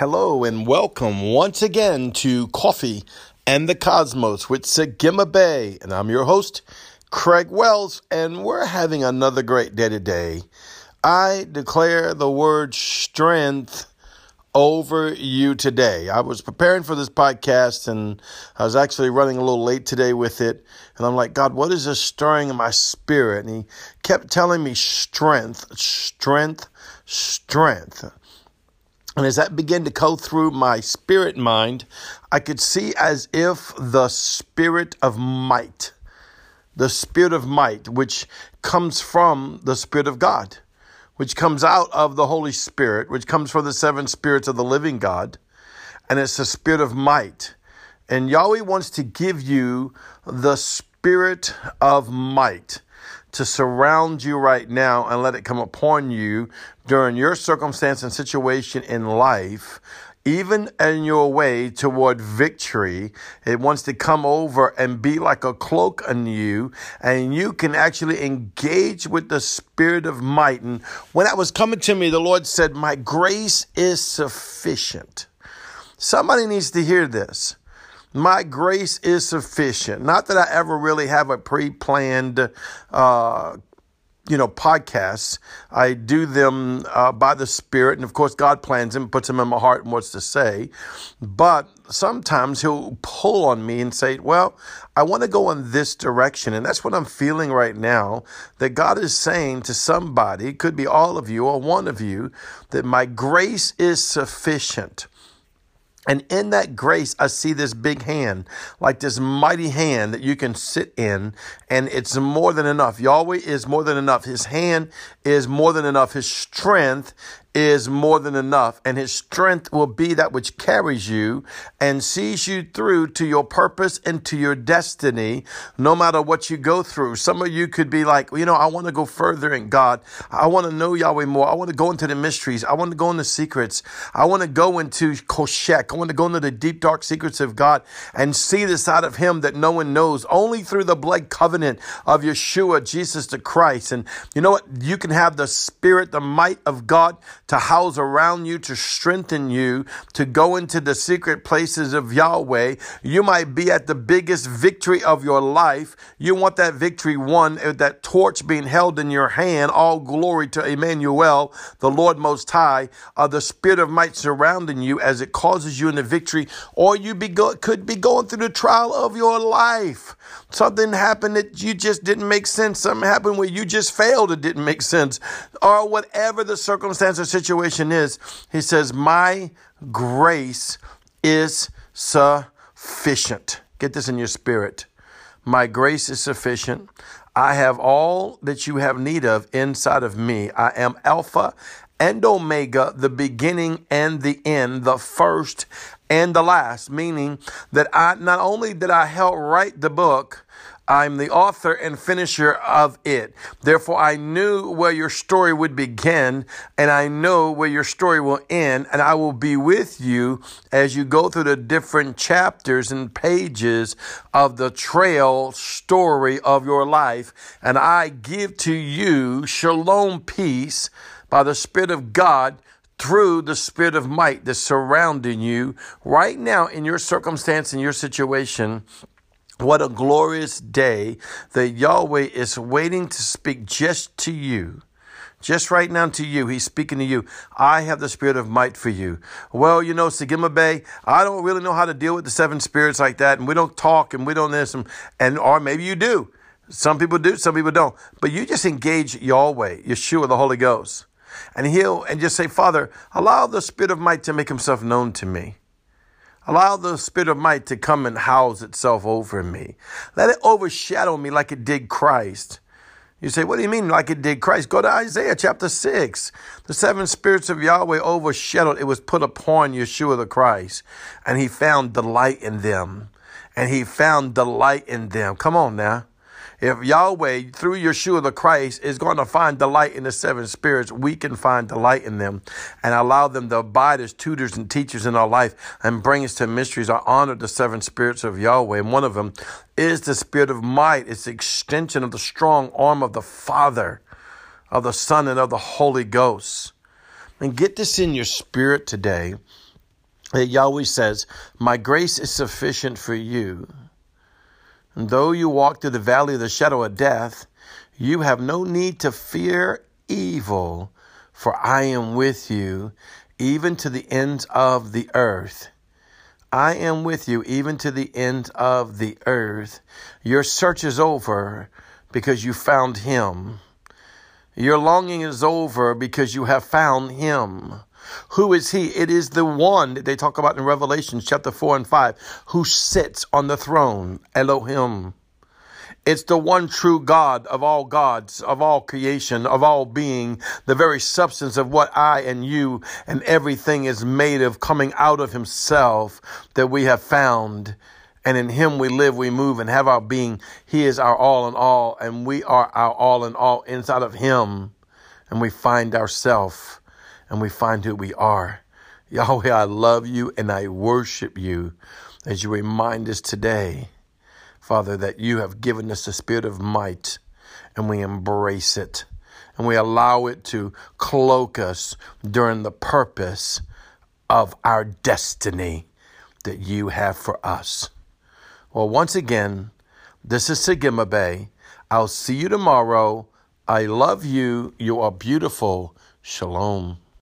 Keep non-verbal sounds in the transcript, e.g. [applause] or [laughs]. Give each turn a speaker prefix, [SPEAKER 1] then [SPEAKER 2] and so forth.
[SPEAKER 1] Hello and welcome once again to Coffee and the Cosmos with Sagima Bay. And I'm your host, Craig Wells, and we're having another great day today. I declare the word strength over you today. I was preparing for this podcast and I was actually running a little late today with it. And I'm like, God, what is this stirring in my spirit? And He kept telling me strength, strength, strength. And as that began to go through my spirit mind, I could see as if the spirit of might, the spirit of might, which comes from the Spirit of God, which comes out of the Holy Spirit, which comes from the seven spirits of the living God, and it's the spirit of might. And Yahweh wants to give you the spirit of might to surround you right now and let it come upon you during your circumstance and situation in life, even in your way toward victory, it wants to come over and be like a cloak on you, and you can actually engage with the spirit of might. And when that was coming to me, the Lord said, My grace is sufficient. Somebody needs to hear this. My grace is sufficient. Not that I ever really have a pre planned, uh, you know, podcasts. I do them uh, by the Spirit. And of course, God plans them, puts them in my heart and wants to say. But sometimes He'll pull on me and say, Well, I want to go in this direction. And that's what I'm feeling right now that God is saying to somebody, could be all of you or one of you, that my grace is sufficient. And in that grace, I see this big hand, like this mighty hand that you can sit in, and it's more than enough. Yahweh is more than enough. His hand is more than enough. His strength is more than enough, and His strength will be that which carries you and sees you through to your purpose and to your destiny, no matter what you go through. Some of you could be like, you know, I want to go further in God. I want to know Yahweh more. I want to go into the mysteries. I want to go into secrets. I want to go into Koshek. I want to go into the deep, dark secrets of God and see the side of Him that no one knows, only through the blood covenant of Yeshua, Jesus the Christ. And you know what? You can have the Spirit, the might of God to house around you, to strengthen you, to go into the secret places of Yahweh. You might be at the biggest victory of your life. You want that victory won, uh, that torch being held in your hand. All glory to Emmanuel, the Lord Most High, uh, the Spirit of might surrounding you as it causes you in the victory, or you be go- could be going through the trial of your life. Something happened that you just didn't make sense. Something happened where you just failed. It didn't make sense, or whatever the circumstance or situation is, he says, My grace is sufficient. Get this in your spirit. My grace is sufficient. I have all that you have need of inside of me. I am Alpha and Omega, the beginning and the end, the first and the last, meaning that I not only did I help write the book, I'm the author and finisher of it. Therefore, I knew where your story would begin and I know where your story will end. And I will be with you as you go through the different chapters and pages of the trail story of your life. And I give to you shalom peace by the Spirit of God through the spirit of might that's surrounding you right now in your circumstance, in your situation. What a glorious day that Yahweh is waiting to speak just to you. Just right now to you, he's speaking to you. I have the spirit of might for you. Well, you know, Sagima Bay, I don't really know how to deal with the seven spirits like that, and we don't talk and we don't this, and, and or maybe you do. Some people do, some people don't. But you just engage Yahweh, Yeshua, the Holy Ghost, and he'll and just say, Father, allow the spirit of might to make himself known to me. Allow the spirit of might to come and house itself over me. Let it overshadow me like it did Christ. You say, what do you mean like it did Christ? Go to Isaiah chapter 6. The seven spirits of Yahweh overshadowed, it was put upon Yeshua the Christ, and he found delight in them. And he found delight in them. Come on now. If Yahweh, through Yeshua the Christ, is going to find delight in the seven spirits, we can find delight in them and allow them to abide as tutors and teachers in our life and bring us to mysteries. I honor the seven spirits of Yahweh, and one of them is the spirit of might. It's the extension of the strong arm of the Father, of the Son, and of the Holy Ghost. And get this in your spirit today that Yahweh says, My grace is sufficient for you. Though you walk through the valley of the shadow of death, you have no need to fear evil, for I am with you, even to the ends of the earth. I am with you, even to the ends of the earth. Your search is over because you found him. Your longing is over because you have found him. Who is he? It is the one that they talk about in Revelation chapter 4 and 5 who sits on the throne, Elohim. It's the one true God of all gods, of all creation, of all being, the very substance of what I and you and everything is made of, coming out of Himself that we have found. And in Him we live, we move, and have our being. He is our all in all, and we are our all in all inside of Him. And we find ourselves and we find who we are. [laughs] Yahweh, I love you and I worship you as you remind us today, Father, that you have given us the spirit of might and we embrace it and we allow it to cloak us during the purpose of our destiny that you have for us. Well, once again, this is Sagima Bay. I'll see you tomorrow. I love you. You are beautiful. Shalom.